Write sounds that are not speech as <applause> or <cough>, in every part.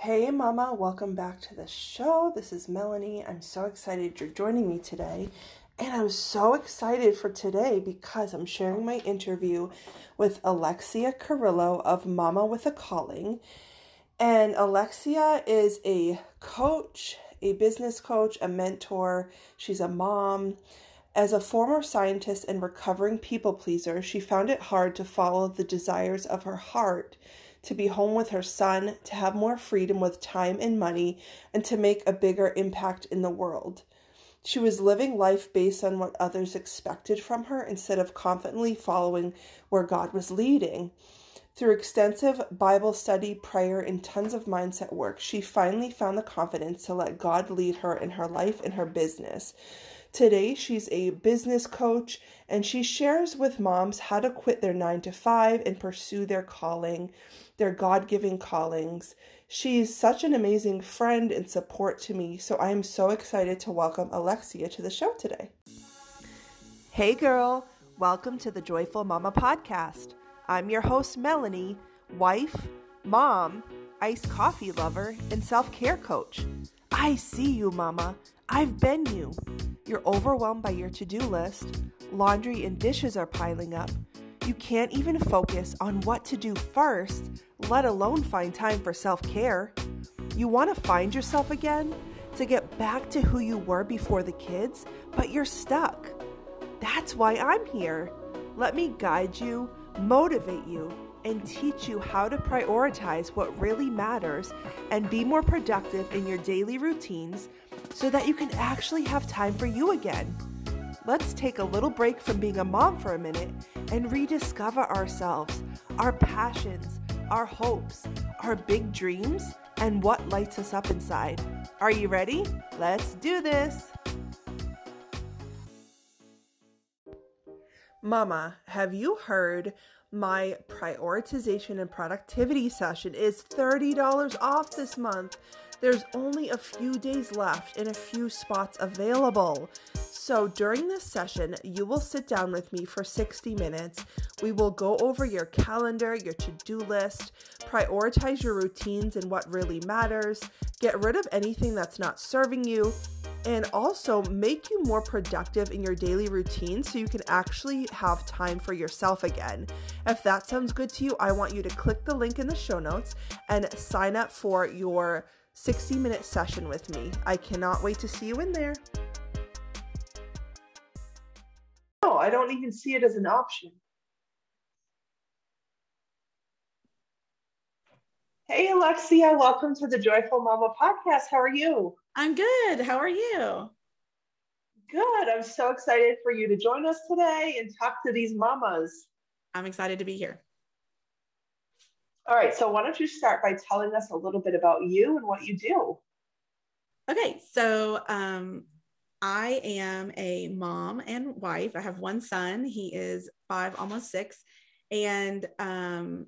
Hey, Mama, welcome back to the show. This is Melanie. I'm so excited you're joining me today. And I'm so excited for today because I'm sharing my interview with Alexia Carillo of Mama with a Calling. And Alexia is a coach, a business coach, a mentor. She's a mom. As a former scientist and recovering people pleaser, she found it hard to follow the desires of her heart to be home with her son, to have more freedom with time and money, and to make a bigger impact in the world. She was living life based on what others expected from her instead of confidently following where God was leading. Through extensive Bible study, prayer, and tons of mindset work, she finally found the confidence to let God lead her in her life and her business. Today, she's a business coach and she shares with moms how to quit their nine to five and pursue their calling, their God given callings. She's such an amazing friend and support to me, so I am so excited to welcome Alexia to the show today. Hey, girl, welcome to the Joyful Mama podcast. I'm your host, Melanie, wife, mom, iced coffee lover, and self care coach. I see you, Mama. I've been you. You're overwhelmed by your to do list, laundry and dishes are piling up. You can't even focus on what to do first, let alone find time for self care. You want to find yourself again, to get back to who you were before the kids, but you're stuck. That's why I'm here. Let me guide you, motivate you, and teach you how to prioritize what really matters and be more productive in your daily routines so that you can actually have time for you again. Let's take a little break from being a mom for a minute and rediscover ourselves, our passions, our hopes, our big dreams, and what lights us up inside. Are you ready? Let's do this! Mama, have you heard my prioritization and productivity session is $30 off this month? There's only a few days left and a few spots available. So during this session, you will sit down with me for 60 minutes. We will go over your calendar, your to do list, prioritize your routines and what really matters, get rid of anything that's not serving you, and also make you more productive in your daily routine so you can actually have time for yourself again. If that sounds good to you, I want you to click the link in the show notes and sign up for your 60 minute session with me. I cannot wait to see you in there. No, I don't even see it as an option. Hey, Alexia, welcome to the Joyful Mama podcast. How are you? I'm good. How are you? Good. I'm so excited for you to join us today and talk to these mamas. I'm excited to be here. All right. So, why don't you start by telling us a little bit about you and what you do? Okay. So, um, I am a mom and wife. I have one son. He is five, almost six. And um,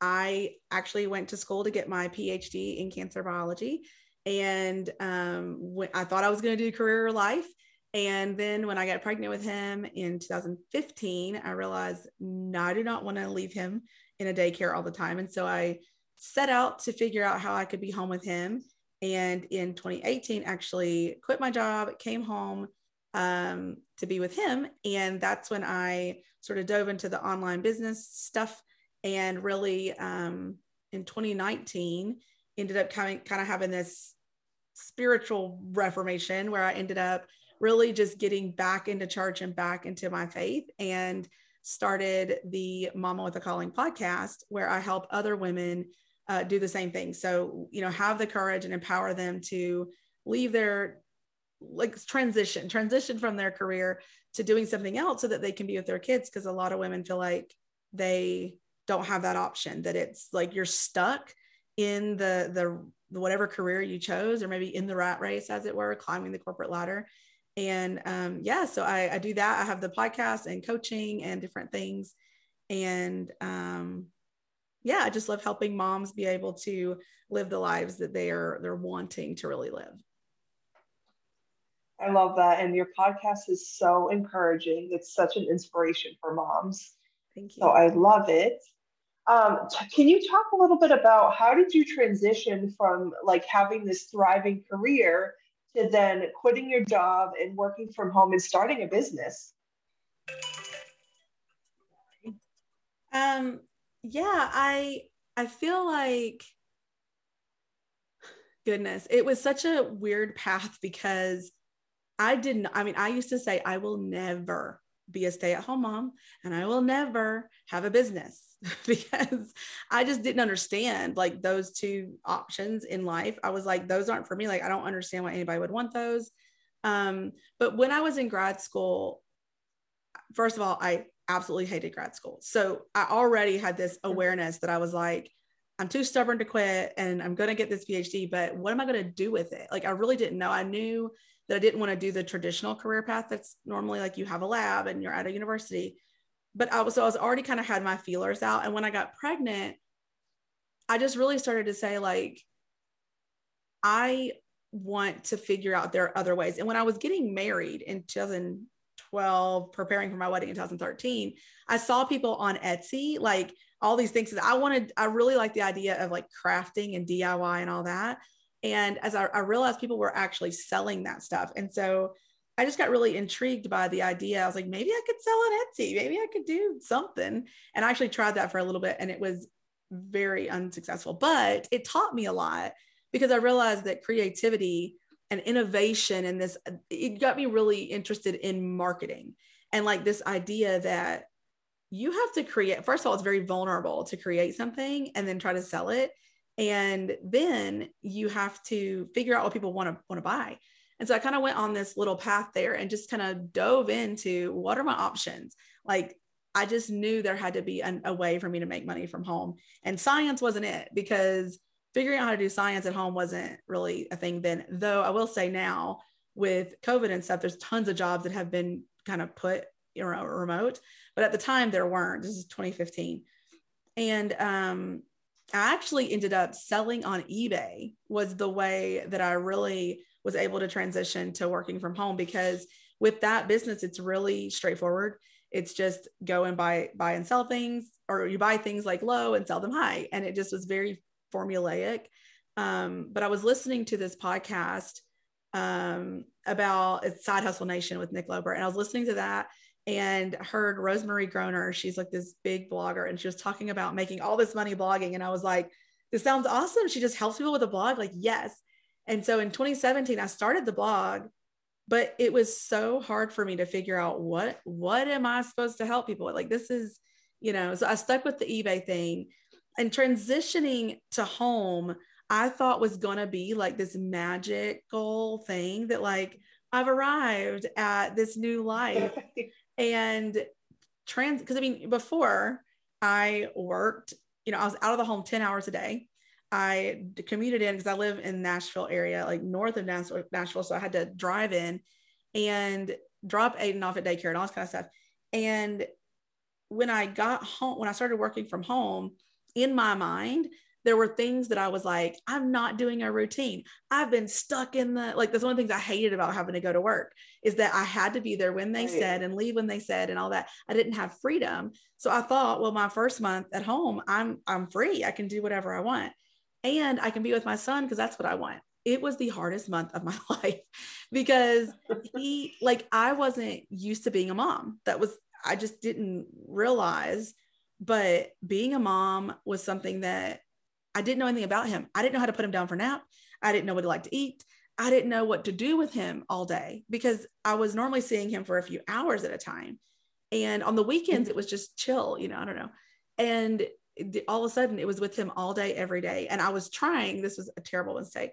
I actually went to school to get my PhD in cancer biology. And um, I thought I was going to do career life. And then when I got pregnant with him in 2015, I realized no, I do not want to leave him in a daycare all the time. And so I set out to figure out how I could be home with him. And in 2018, actually quit my job, came home um, to be with him. And that's when I sort of dove into the online business stuff and really um, in 2019 ended up of, kind of having this spiritual reformation where I ended up really just getting back into church and back into my faith and started the Mama with a Calling podcast, where I help other women uh, do the same thing. So, you know, have the courage and empower them to leave their like transition, transition from their career to doing something else so that they can be with their kids. Cause a lot of women feel like they don't have that option, that it's like you're stuck in the, the, the whatever career you chose, or maybe in the rat race, as it were, climbing the corporate ladder and um, yeah so I, I, do that. I have the podcast and coaching and different things. And um, yeah i just love helping moms be able to live the lives that they are they're wanting to really live. I love that. And your podcast is so encouraging. It's such an inspiration for moms. Thank you so i love it. Um, t- can you talk a little bit about how did you transition from like having this thriving career to then quitting your job and working from home and starting a business? Um, yeah, I I feel like goodness, it was such a weird path because I didn't, I mean, I used to say, I will never be a stay at home mom and I will never have a business <laughs> because I just didn't understand like those two options in life. I was like, those aren't for me. Like, I don't understand why anybody would want those. Um, but when I was in grad school, first of all, I absolutely hated grad school. So I already had this awareness that I was like, I'm too stubborn to quit and I'm going to get this PhD, but what am I going to do with it? Like, I really didn't know. I knew that I didn't want to do the traditional career path that's normally like you have a lab and you're at a university. But I was, so I was already kind of had my feelers out. And when I got pregnant, I just really started to say, like, I want to figure out there are other ways. And when I was getting married in 2012, preparing for my wedding in 2013, I saw people on Etsy, like all these things I wanted. I really like the idea of like crafting and DIY and all that. And as I, I realized people were actually selling that stuff. And so I just got really intrigued by the idea. I was like, maybe I could sell on Etsy. Maybe I could do something. And I actually tried that for a little bit and it was very unsuccessful, but it taught me a lot because I realized that creativity and innovation and this, it got me really interested in marketing and like this idea that you have to create, first of all, it's very vulnerable to create something and then try to sell it and then you have to figure out what people want to want to buy and so i kind of went on this little path there and just kind of dove into what are my options? Like i just knew there had to be an, a way for me to make money from home. And science wasn't it because figuring out how to do science at home wasn't really a thing then. Though i will say now with covid and stuff there's tons of jobs that have been kind of put you know, remote. But at the time there weren't. This is 2015 and um I actually ended up selling on eBay was the way that I really was able to transition to working from home because with that business it's really straightforward. It's just go and buy buy and sell things or you buy things like low and sell them high and it just was very formulaic. Um, but I was listening to this podcast um, about it's Side Hustle Nation with Nick Loper and I was listening to that and heard Rosemarie Groner. She's like this big blogger, and she was talking about making all this money blogging. And I was like, this sounds awesome. She just helps people with a blog. Like, yes. And so in 2017, I started the blog, but it was so hard for me to figure out what what am I supposed to help people with? Like, this is, you know, so I stuck with the eBay thing and transitioning to home. I thought was gonna be like this magical thing that like I've arrived at this new life. <laughs> and trans because I mean before I worked, you know, I was out of the home 10 hours a day. I commuted in because I live in Nashville area, like north of Nashville. So I had to drive in and drop Aiden off at daycare and all this kind of stuff. And when I got home, when I started working from home, in my mind, there were things that I was like, I'm not doing a routine. I've been stuck in the like that's one of the things I hated about having to go to work is that I had to be there when they right. said and leave when they said and all that. I didn't have freedom. So I thought, well, my first month at home, I'm I'm free. I can do whatever I want. And I can be with my son because that's what I want. It was the hardest month of my <laughs> life because he like I wasn't used to being a mom. That was I just didn't realize but being a mom was something that I didn't know anything about him. I didn't know how to put him down for nap. I didn't know what he liked to eat. I didn't know what to do with him all day because I was normally seeing him for a few hours at a time. And on the weekends, mm-hmm. it was just chill, you know, I don't know. And all of a sudden, it was with him all day, every day. And I was trying, this was a terrible mistake,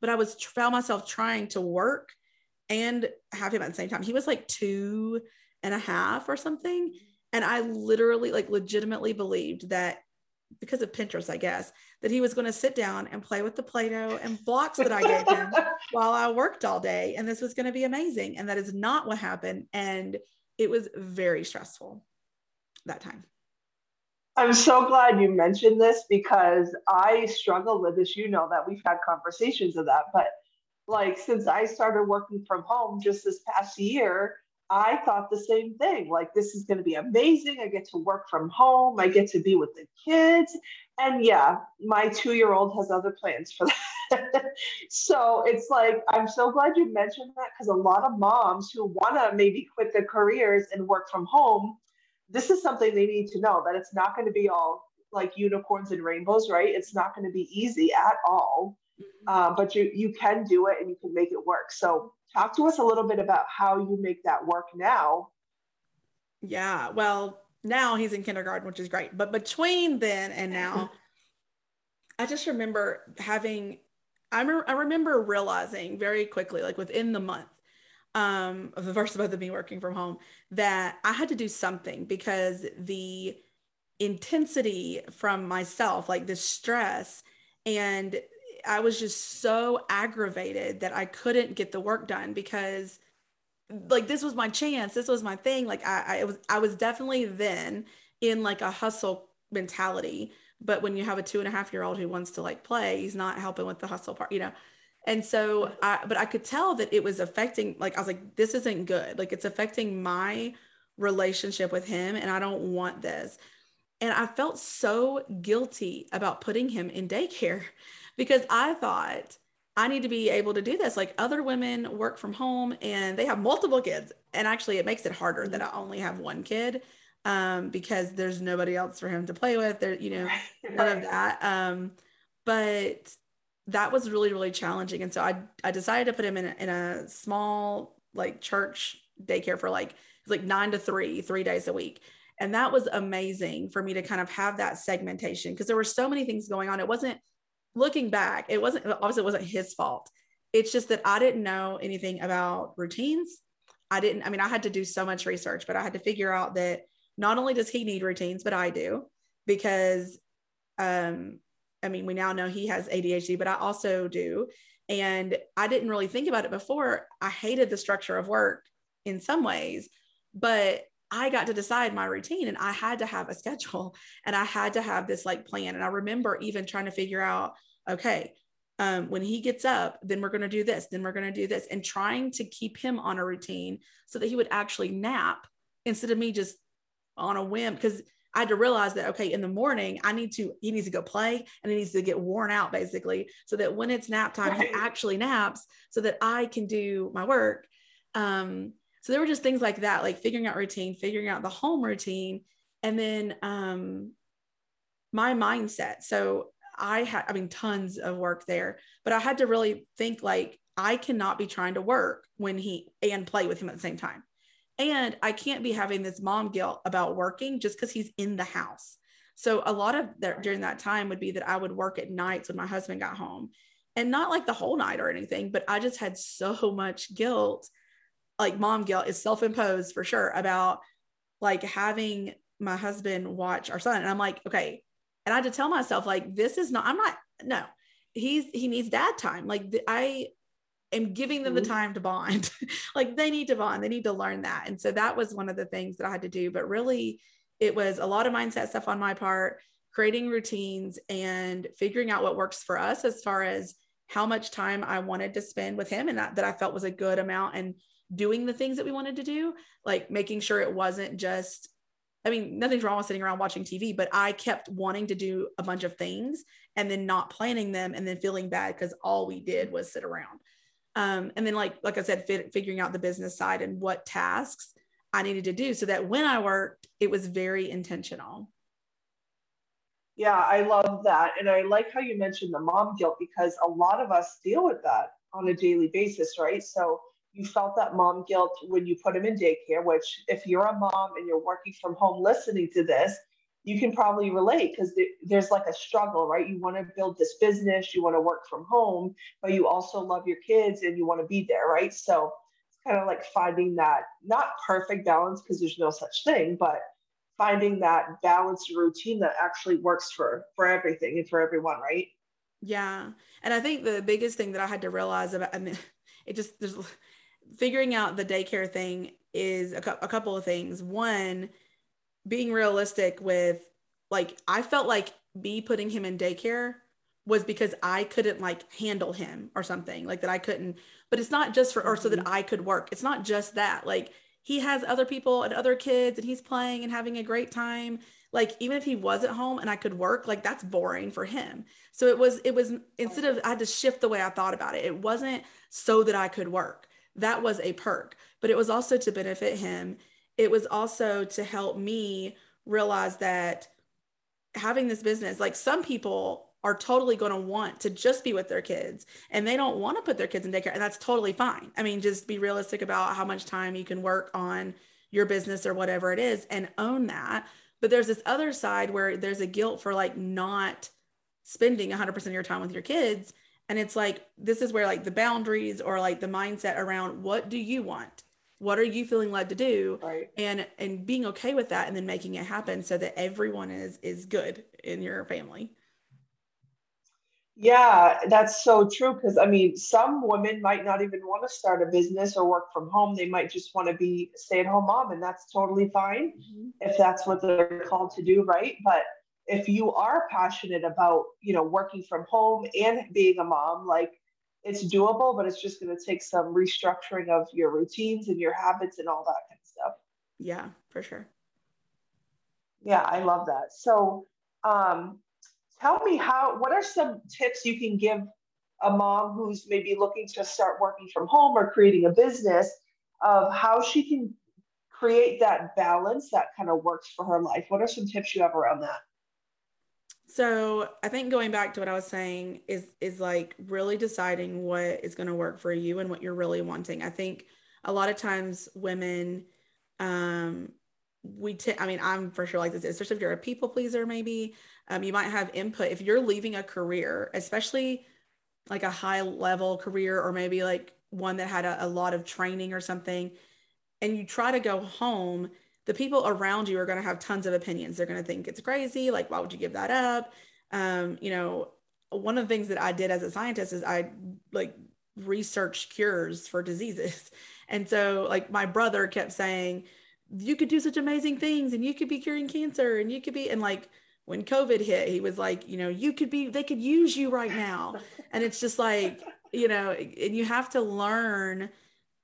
but I was found myself trying to work and have him at the same time. He was like two and a half or something. And I literally, like, legitimately believed that because of Pinterest, I guess, that he was going to sit down and play with the Play-Doh and blocks that I gave him <laughs> while I worked all day. And this was going to be amazing. And that is not what happened. And it was very stressful that time. I'm so glad you mentioned this because I struggle with this. You know that we've had conversations of that. But like since I started working from home just this past year, I thought the same thing. Like, this is going to be amazing. I get to work from home. I get to be with the kids. And yeah, my two year old has other plans for <laughs> that. so it's like, I'm so glad you mentioned that because a lot of moms who want to maybe quit their careers and work from home, this is something they need to know that it's not going to be all like unicorns and rainbows, right? It's not going to be easy at all. Mm-hmm. Uh, but you you can do it and you can make it work. So talk to us a little bit about how you make that work now. Yeah, well, now he's in kindergarten, which is great. But between then and now, <laughs> I just remember having, I, re- I remember realizing very quickly, like within the month um, of the first month of me working from home, that I had to do something because the intensity from myself, like the stress and I was just so aggravated that I couldn't get the work done because like this was my chance. This was my thing. Like I, I was I was definitely then in like a hustle mentality. But when you have a two and a half year old who wants to like play, he's not helping with the hustle part, you know. And so I but I could tell that it was affecting like I was like, this isn't good. Like it's affecting my relationship with him and I don't want this. And I felt so guilty about putting him in daycare <laughs> because I thought I need to be able to do this. Like other women work from home and they have multiple kids. And actually, it makes it harder that I only have one kid um, because there's nobody else for him to play with. There, you know, none of that. Um, but that was really, really challenging. And so I, I decided to put him in a, in a small like church daycare for like, it's like nine to three, three days a week. And that was amazing for me to kind of have that segmentation because there were so many things going on. It wasn't looking back, it wasn't obviously it wasn't his fault. It's just that I didn't know anything about routines. I didn't, I mean, I had to do so much research, but I had to figure out that not only does he need routines, but I do because um I mean, we now know he has ADHD, but I also do. And I didn't really think about it before. I hated the structure of work in some ways, but I got to decide my routine and I had to have a <laughs> schedule and I had to have this like plan. And I remember even trying to figure out, okay, um, when he gets up, then we're going to do this, then we're going to do this, and trying to keep him on a routine so that he would actually nap instead of me just on a whim. Because I had to realize that, okay, in the morning, I need to, he needs to go play and he needs to get worn out basically so that when it's nap time, right. he actually naps so that I can do my work. Um, so there were just things like that, like figuring out routine, figuring out the home routine, and then um, my mindset. So I had, I mean, tons of work there, but I had to really think like I cannot be trying to work when he and play with him at the same time. And I can't be having this mom guilt about working just because he's in the house. So a lot of that during that time would be that I would work at nights when my husband got home. And not like the whole night or anything, but I just had so much guilt like mom guilt is self-imposed for sure about like having my husband watch our son. And i'm like okay. And i had to tell myself like this is not i'm not no. He's he needs dad time. Like i am giving them the mm-hmm. time to bond <laughs> like they need to bond they need to learn that and so that was one of the things that i had to do but really it was a lot of mindset stuff on my part creating routines and figuring out what works for us as far as how much time i wanted to spend with him and that, that i felt was a good amount and doing the things that we wanted to do, like making sure it wasn't just, I mean, nothing's wrong with sitting around watching TV, but I kept wanting to do a bunch of things and then not planning them and then feeling bad because all we did was sit around. Um, and then like like I said, fit, figuring out the business side and what tasks I needed to do so that when I worked, it was very intentional. Yeah, I love that. And I like how you mentioned the mom guilt because a lot of us deal with that on a daily basis, right? So you felt that mom guilt when you put him in daycare, which if you're a mom and you're working from home listening to this, you can probably relate because there's like a struggle, right? You want to build this business, you want to work from home, but you also love your kids and you want to be there, right? So it's kind of like finding that not perfect balance because there's no such thing, but finding that balanced routine that actually works for for everything and for everyone, right? Yeah. And I think the biggest thing that I had to realize about I mean <laughs> it just there's figuring out the daycare thing is a, a couple of things. One, being realistic with like I felt like me putting him in daycare was because I couldn't like handle him or something like that I couldn't but it's not just for or so that mm-hmm. I could work it's not just that like he has other people and other kids and he's playing and having a great time like even if he was at home and I could work, like that's boring for him. So it was, it was instead of I had to shift the way I thought about it. It wasn't so that I could work. That was a perk, but it was also to benefit him. It was also to help me realize that having this business, like some people are totally going to want to just be with their kids and they don't want to put their kids in daycare and that's totally fine. I mean, just be realistic about how much time you can work on your business or whatever it is and own that but there's this other side where there's a guilt for like not spending 100% of your time with your kids and it's like this is where like the boundaries or like the mindset around what do you want what are you feeling led to do right. and and being okay with that and then making it happen so that everyone is is good in your family yeah, that's so true. Because I mean, some women might not even want to start a business or work from home. They might just want to be stay at home mom, and that's totally fine mm-hmm. if that's what they're called to do, right? But if you are passionate about, you know, working from home and being a mom, like it's doable, but it's just going to take some restructuring of your routines and your habits and all that kind of stuff. Yeah, for sure. Yeah, I love that. So, um, tell me how what are some tips you can give a mom who's maybe looking to start working from home or creating a business of how she can create that balance that kind of works for her life what are some tips you have around that so i think going back to what i was saying is is like really deciding what is going to work for you and what you're really wanting i think a lot of times women um we t- I mean, I'm for sure like this, especially if you're a people pleaser, maybe um, you might have input. If you're leaving a career, especially like a high level career or maybe like one that had a, a lot of training or something, and you try to go home, the people around you are going to have tons of opinions. They're going to think it's crazy. Like, why would you give that up? Um, you know, one of the things that I did as a scientist is I like researched cures for diseases. <laughs> And so, like, my brother kept saying, you could do such amazing things and you could be curing cancer and you could be and like when covid hit he was like you know you could be they could use you right now and it's just like you know and you have to learn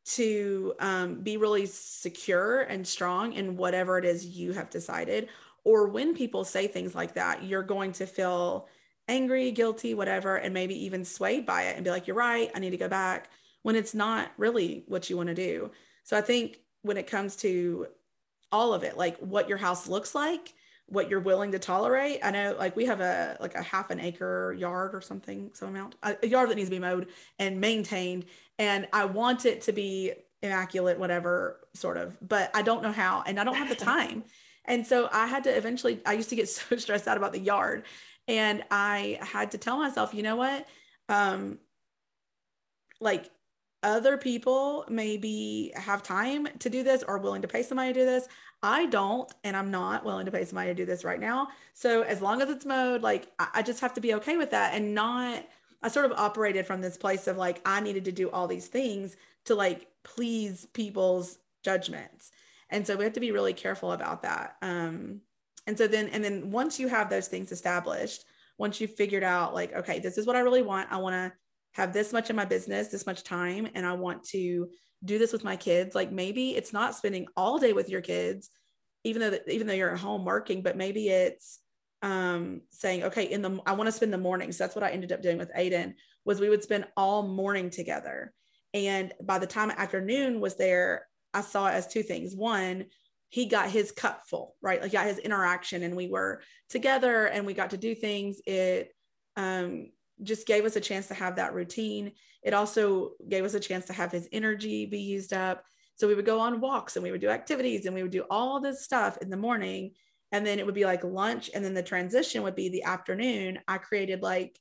to um, be really secure and strong in whatever it is you have decided or when people say things like that you're going to feel angry guilty whatever and maybe even swayed by it and be like you're right i need to go back when it's not really what you want to do. So i think when it comes to all of it, like what your house looks like, what you're willing to tolerate. I know like we have a like a half an acre yard or something, some amount, a, yard that needs to be mowed and maintained. And I want it to be immaculate, whatever sort of, but I don't know how and I don't have the <laughs> time. and so I had to eventually, I used to get <laughs> so stressed out about the yard. And I had to tell myself, you know what? Um, like other people maybe have time to do this or willing to pay somebody to do this. I don't, and I'm not willing to pay somebody to do this right now. So as long as it's mowed, like I just have to be okay with that and not. I sort of operated from this place of like I needed to do all these things to like please people's judgments, and so we have to be really careful about that. Um, and so then, and then once you have those things established, once you've figured out like, okay, this is what I really want. I want to have this much in my business, this much time, and I want to do this with my kids. Like maybe it's not spending all day with your kids, even though even though you're at home working, but maybe it's um, saying, okay, in the I want to spend the mornings. That's what I ended up doing with Aiden was we would spend all morning together. And by the time afternoon was there, I saw it as two things. One, he got his cup full, right? Like got his interaction and we were together and we got to do things. It um, just gave us a chance to have that routine. It also gave us a chance to have his energy be used up. So we would go on walks and we would do activities and we would do all this stuff in the morning. And then it would be like lunch. And then the transition would be the afternoon. I created like,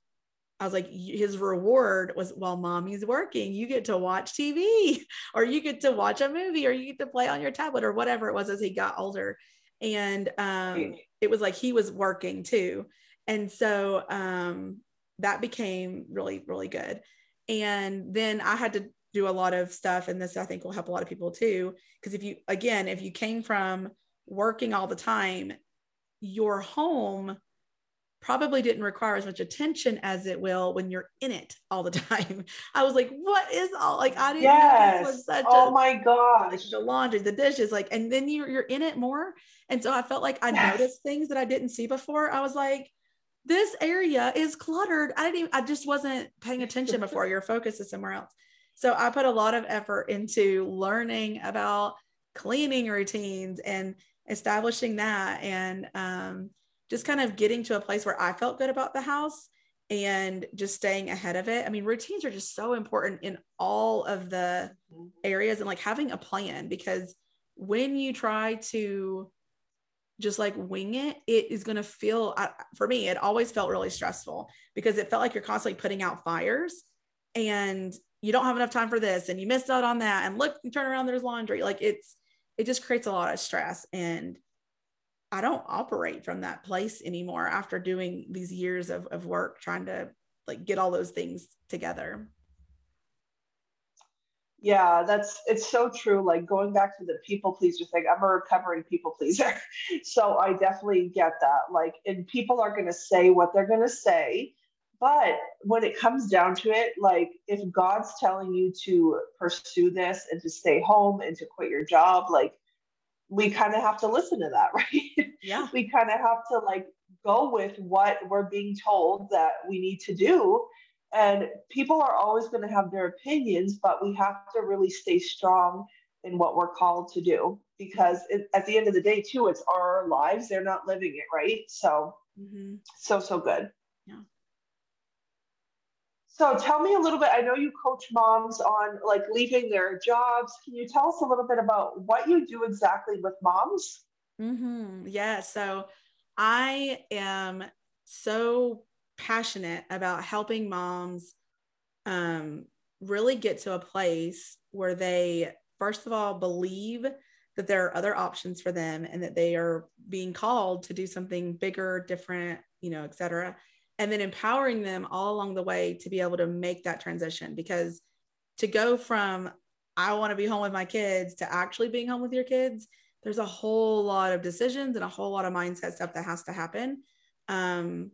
I was like, his reward was while mommy's working, you get to watch TV <laughs> or you get to watch a movie or you get to play on your tablet or whatever it was as he got older. And um, it was like he was working too. And so um, that became really, really good. And then I had to do a lot of stuff. And this I think will help a lot of people too. Because if you, again, if you came from working all the time, your home probably didn't require as much attention as it will when you're in it all the <laughs> time. I was like, what is all like I didn't yes. know this was such oh a, my gosh. the laundry, the dishes, like, and then you're you're in it more. And so I felt like I yes. noticed things that I didn't see before. I was like, this area is cluttered. I didn't even, I just wasn't paying attention before. Your focus is somewhere else. So I put a lot of effort into learning about cleaning routines and establishing that and um, just kind of getting to a place where I felt good about the house and just staying ahead of it. I mean, routines are just so important in all of the mm-hmm. areas and like having a plan because when you try to just like wing it, it is going to feel, for me, it always felt really stressful because it felt like you're constantly putting out fires and you don't have enough time for this and you missed out on that. And look, you turn around, there's laundry. Like it's, it just creates a lot of stress. And I don't operate from that place anymore after doing these years of, of work trying to like get all those things together. Yeah, that's it's so true. Like going back to the people pleaser thing, I'm a recovering people pleaser. <laughs> so I definitely get that. Like, and people are going to say what they're going to say. But when it comes down to it, like if God's telling you to pursue this and to stay home and to quit your job, like we kind of have to listen to that, <laughs> right? Yeah. we kind of have to like go with what we're being told that we need to do. And people are always going to have their opinions, but we have to really stay strong in what we're called to do because it, at the end of the day, too, it's our lives. They're not living it, right? So, mm-hmm. so, so good. Yeah. So tell me a little bit. I know you coach moms on like leaving their jobs. Can you tell us a little bit about what you do exactly with moms? Mm-hmm. Yeah. So I am so passionate about helping moms um, really get to a place where they, first of all, believe that there are other options for them and that they are being called to do something bigger, different, you know, et cetera and then empowering them all along the way to be able to make that transition because to go from I want to be home with my kids to actually being home with your kids, there's a whole lot of decisions and a whole lot of mindset stuff that has to happen. Um,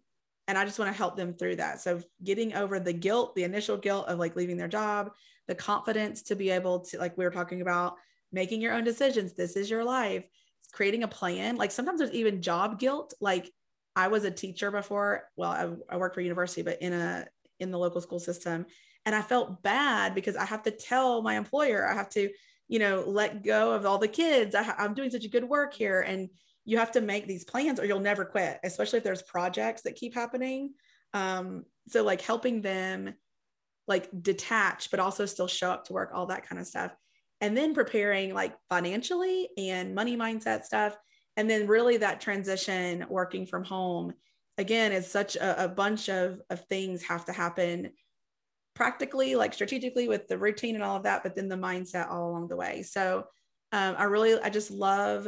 and I just want to help them through that. So getting over the guilt, the initial guilt of like leaving their job, the confidence to be able to, like we were talking about, making your own decisions. This is your life. Creating a plan. Like sometimes there's even job guilt. Like I was a teacher before. Well, I, I worked for university, but in a in the local school system, and I felt bad because I have to tell my employer I have to, you know, let go of all the kids. I, I'm doing such a good work here, and you have to make these plans or you'll never quit, especially if there's projects that keep happening. Um, so like helping them like detach, but also still show up to work, all that kind of stuff. And then preparing like financially and money mindset stuff and then really that transition working from home again is such a, a bunch of, of things have to happen practically like strategically with the routine and all of that but then the mindset all along the way so um, i really i just love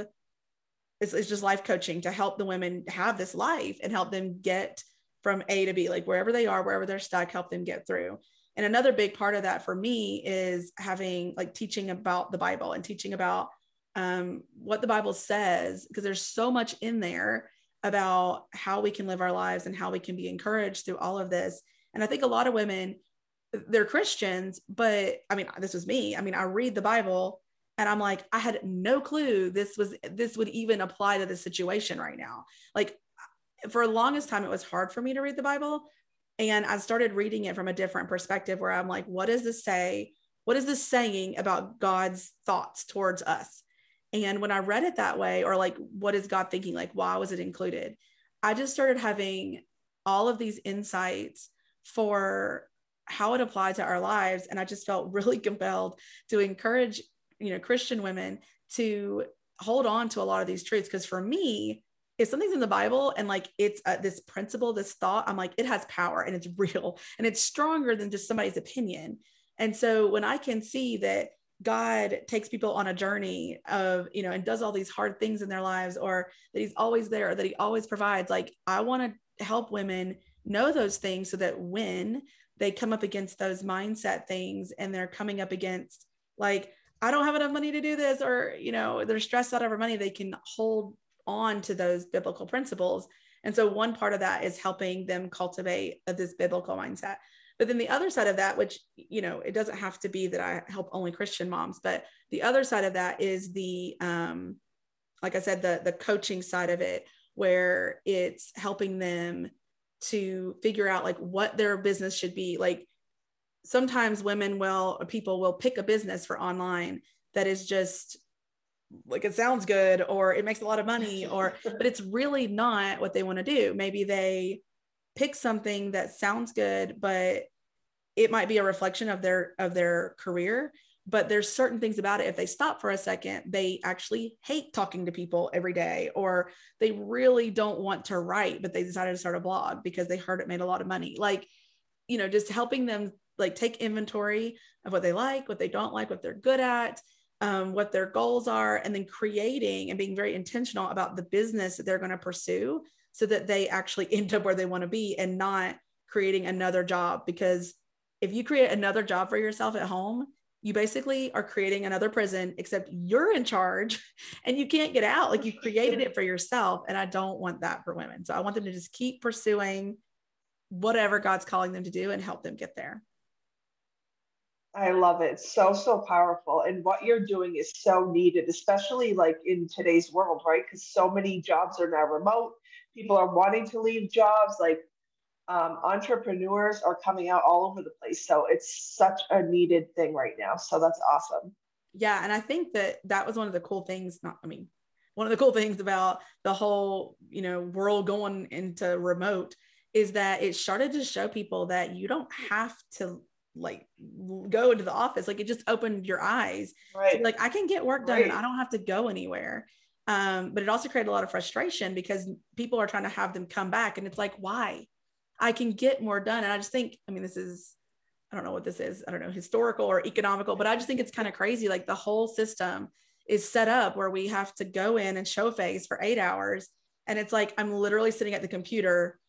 it's, just life coaching to help the women have this life and help them get from a to b like wherever they are wherever they're stuck help them get through and another big part of that for me is having like teaching about the bible and teaching about um, what the Bible says, because there's so much in there about how we can live our lives and how we can be encouraged through all of this. And I think a lot of women, they're Christians, but I mean, this was me. I mean, I read the Bible and I'm like, I had no clue this was this would even apply to the situation right now. Like for the longest time, it was hard for me to read the Bible. And I started reading it from a different perspective where I'm like, what does this say? What is this saying about God's thoughts towards us? And when I read it that way, or like, what is God thinking? Like, why was it included? I just started having all of these insights for how it applied to our lives. And I just felt <laughs> really compelled to encourage, you know, Christian women to hold on to a lot of these truths. Because for me, if something's in the Bible and like it's uh, this principle, this thought, I'm like, it has power and it's <laughs> real and it's stronger than just somebody's opinion. And so when I can see that God takes people on a journey of, you know, and does all these hard things in their lives, or that He's always there, or that He always provides. Like, I want to help women know those things so that when they come up against those mindset things and they're coming up against, like, I don't have enough money to do this, or, you know, they're stressed out over money, they can hold on to those biblical principles And so one part of that is helping them cultivate this biblical mindset. But then the other side of that, which, you know, it doesn't have to be that I help only Christian moms, but the other side of that is the, um, like I said, the, the coaching side of it, where it's helping them to figure out like what their business should be. Like sometimes women will, or people will pick a business for online that is just like it sounds good or it makes a lot of money or <laughs> but it's really not what they want to do. Maybe they pick something that sounds good but it might be a reflection of their of their career but there's certain things about it. If they stop for a second they actually hate talking to people every day or they really don't want to write but they decided to start a blog because they heard it made a lot of money. Like you know just helping them like take inventory of what they like what they don't like what they're good at um, what their goals are, and then creating and being very intentional about the business that they're going to pursue so that they actually <laughs> end up where they want to be and not creating another job. Because if you create another job for yourself at home, you basically are creating another prison, except you're in charge <laughs> and you can't get out. Like you <laughs> created it for yourself. And I don't want that for women. So I want them to just keep pursuing whatever God's calling them to do and help them get there. I love it. So, so powerful. And what you're doing is so needed, especially like in today's world, right? Because so many jobs are now remote. People are wanting to leave jobs. Like um, entrepreneurs are coming out all over the place. So it's such a needed thing right now. So that's awesome. Yeah. And I think that that was one of the cool things, not, I mean, one of the cool things about the whole, you know, world going into remote is that it started to show people that you don't have to like go into the office like it just opened your eyes. Right. so, like i can get work done right. and i don't have to go anywhere. Um, but it also created a lot of frustration because people are trying to have them come back and it's like why? I can get more done. And i just think i mean this is i don't know what this is. I don't know historical or economical but i just think it's kind of crazy. Like the whole system is set up where we have to go in and show face for eight hours. And it's like i'm literally sitting at the computer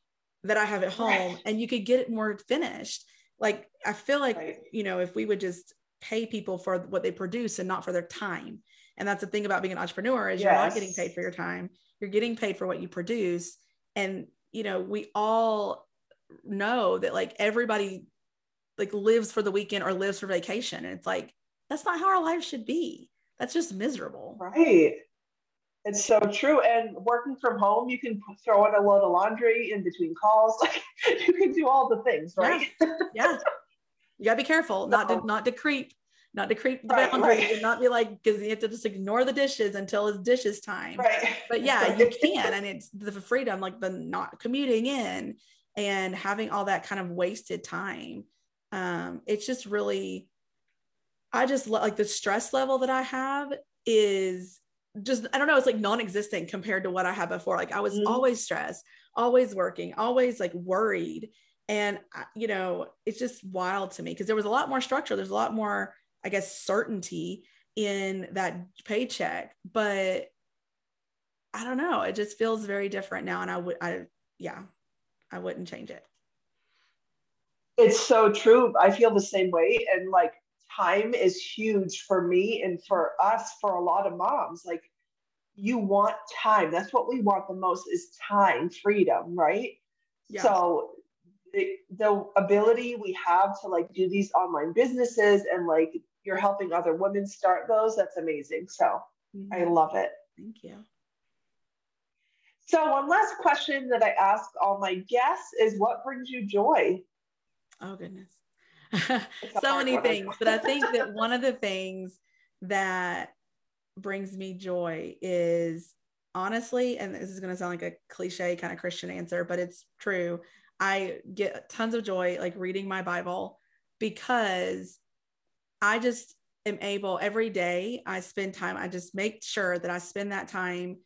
that i have at home right. and you could get it more finished like i feel like right. you know if we would just pay people for what they produce and not for their time. And that's the thing about being an entrepreneur is yes. you're not getting paid for your time. You're getting paid for what you produce. And you know we all know that like everybody like lives for the weekend or lives for vacation. And it's like that's not how our life should be. That's just miserable. Right it's so true. And working from home, you can throw in a load of laundry in between calls. <laughs> Like you can do all the things, right? Yeah. yeah. You gotta be careful, <laughs> not to not to creep, not to creep the right, boundary, right. and not be like because you have to just ignore the dishes until it's dishes time. Right. But yeah, you can, and it's the freedom, like the not commuting in and having all that kind of wasted time. Um, it's just really, I just like the stress level that I have is just I don't know, it's like non-existent compared to what I had before. Like I was mm-hmm. always stressed, always working, always like worried. And you know, it's just wild to me because there was a lot more structure. There's a lot more, I guess, certainty in that paycheck. But I don't know. It just feels very different now. And I would I yeah, I wouldn't change it. It's so true. I feel the same way. And like time is huge for me and for us for a lot of moms like you want time. That's what we want the most is time freedom right? Yeah. so the, the ability we have to like do these online businesses and like you're helping other women start those that's amazing. So mm-hmm. i love it. Thank you. So one last question that i ask all my guests is what brings you joy? Oh goodness <laughs> so many things. but I think that one of the things that brings me joy is honestly, and this is going to sound like a cliche kind of Christian answer, but it's true. I get tons of joy like reading my Bible because I just am able every day I spend time, I just make sure that I spend that time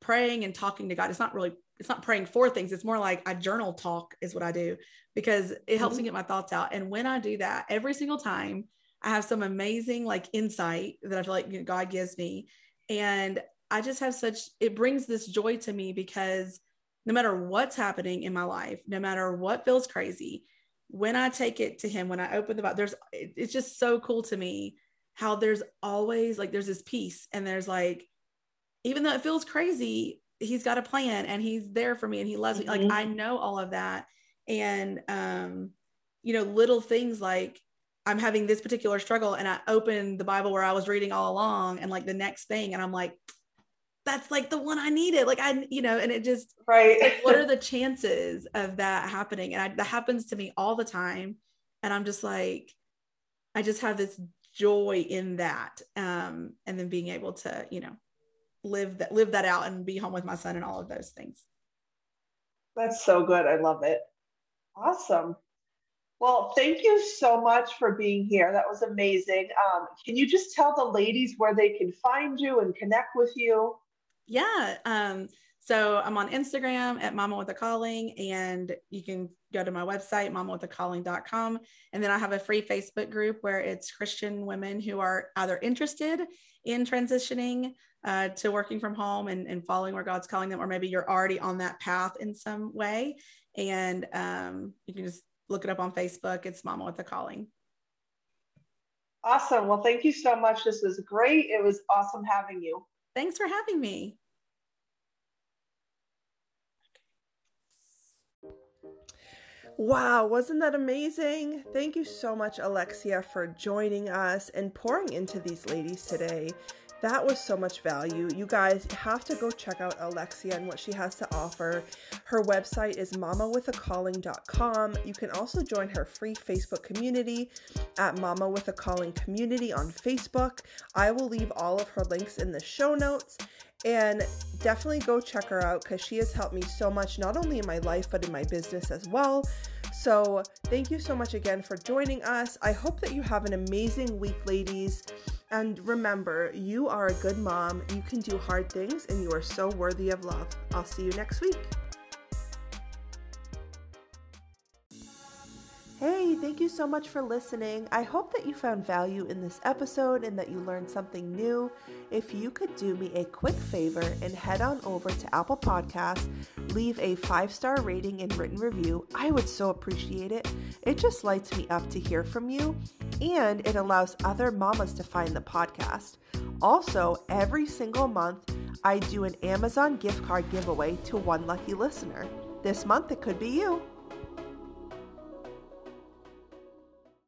praying and talking to God. It's not really it's not praying for things. It's more like I journal talk is what I do because it helps mm-hmm. me get my thoughts out. And when I do that every single time, I have some amazing like insight that I feel like you know, God gives me. And I just have such, it brings this joy to me because no matter what's happening in my life, no matter what feels crazy, when I take it to Him, when I open the Bible, there's, it's just so cool to me how there's always like, there's this peace and there's like, even though it feels crazy, he's got a plan and he's there for me and he loves mm-hmm. me. Like mm-hmm. I know all of that. And um, you know, little things like I'm having this particular struggle and I open the Bible where I was reading all along and like the next thing and I'm like, that's like the one I needed. Like I, you know, and it just right. Like, what are <laughs> the chances of that happening? And I, that happens to me all the time. And I'm just like, I just have this joy in that. Um, and then being able to, you know, live that live that out and be home with my son and all of those things. That's so good. I love it. Awesome. Well, thank you so much for being here. That was amazing. Um, can you just tell the ladies where they can find you and connect with you? Yeah. Um, so I'm on Instagram at Mama with a Calling, and you can go to my website, mamawithacalling.com. And then I have a free Facebook group where it's Christian women who are either interested in transitioning uh, to working from home and, and following where God's calling them, or maybe you're already on that path in some way. And um, you can just look it up on Facebook. It's Mama with a Calling. Awesome. Well, thank you so much. This was great. It was awesome having you. Thanks for having me. Wow, wasn't that amazing? Thank you so much, Alexia, for joining us and pouring into these ladies today. That was so much value. You guys have to go check out Alexia and what she has to offer. Her website is mamawithacalling.com. You can also join her free Facebook community at Mama with a Calling Community on Facebook. I will leave all of her links in the show notes. And definitely go check her out because she has helped me so much, not only in my life, but in my business as well. So, thank you so much again for joining us. I hope that you have an amazing week, ladies. And remember, you are a good mom, you can do hard things, and you are so worthy of love. I'll see you next week. Hey, thank you so much for listening. I hope that you found value in this episode and that you learned something new. If you could do me a quick favor and head on over to Apple Podcasts, leave a five star rating and written review, I would so appreciate it. It just lights me up to hear from you and it allows other mamas to find the podcast. Also, every single month, I do an Amazon gift card giveaway to one lucky listener. This month, it could be you.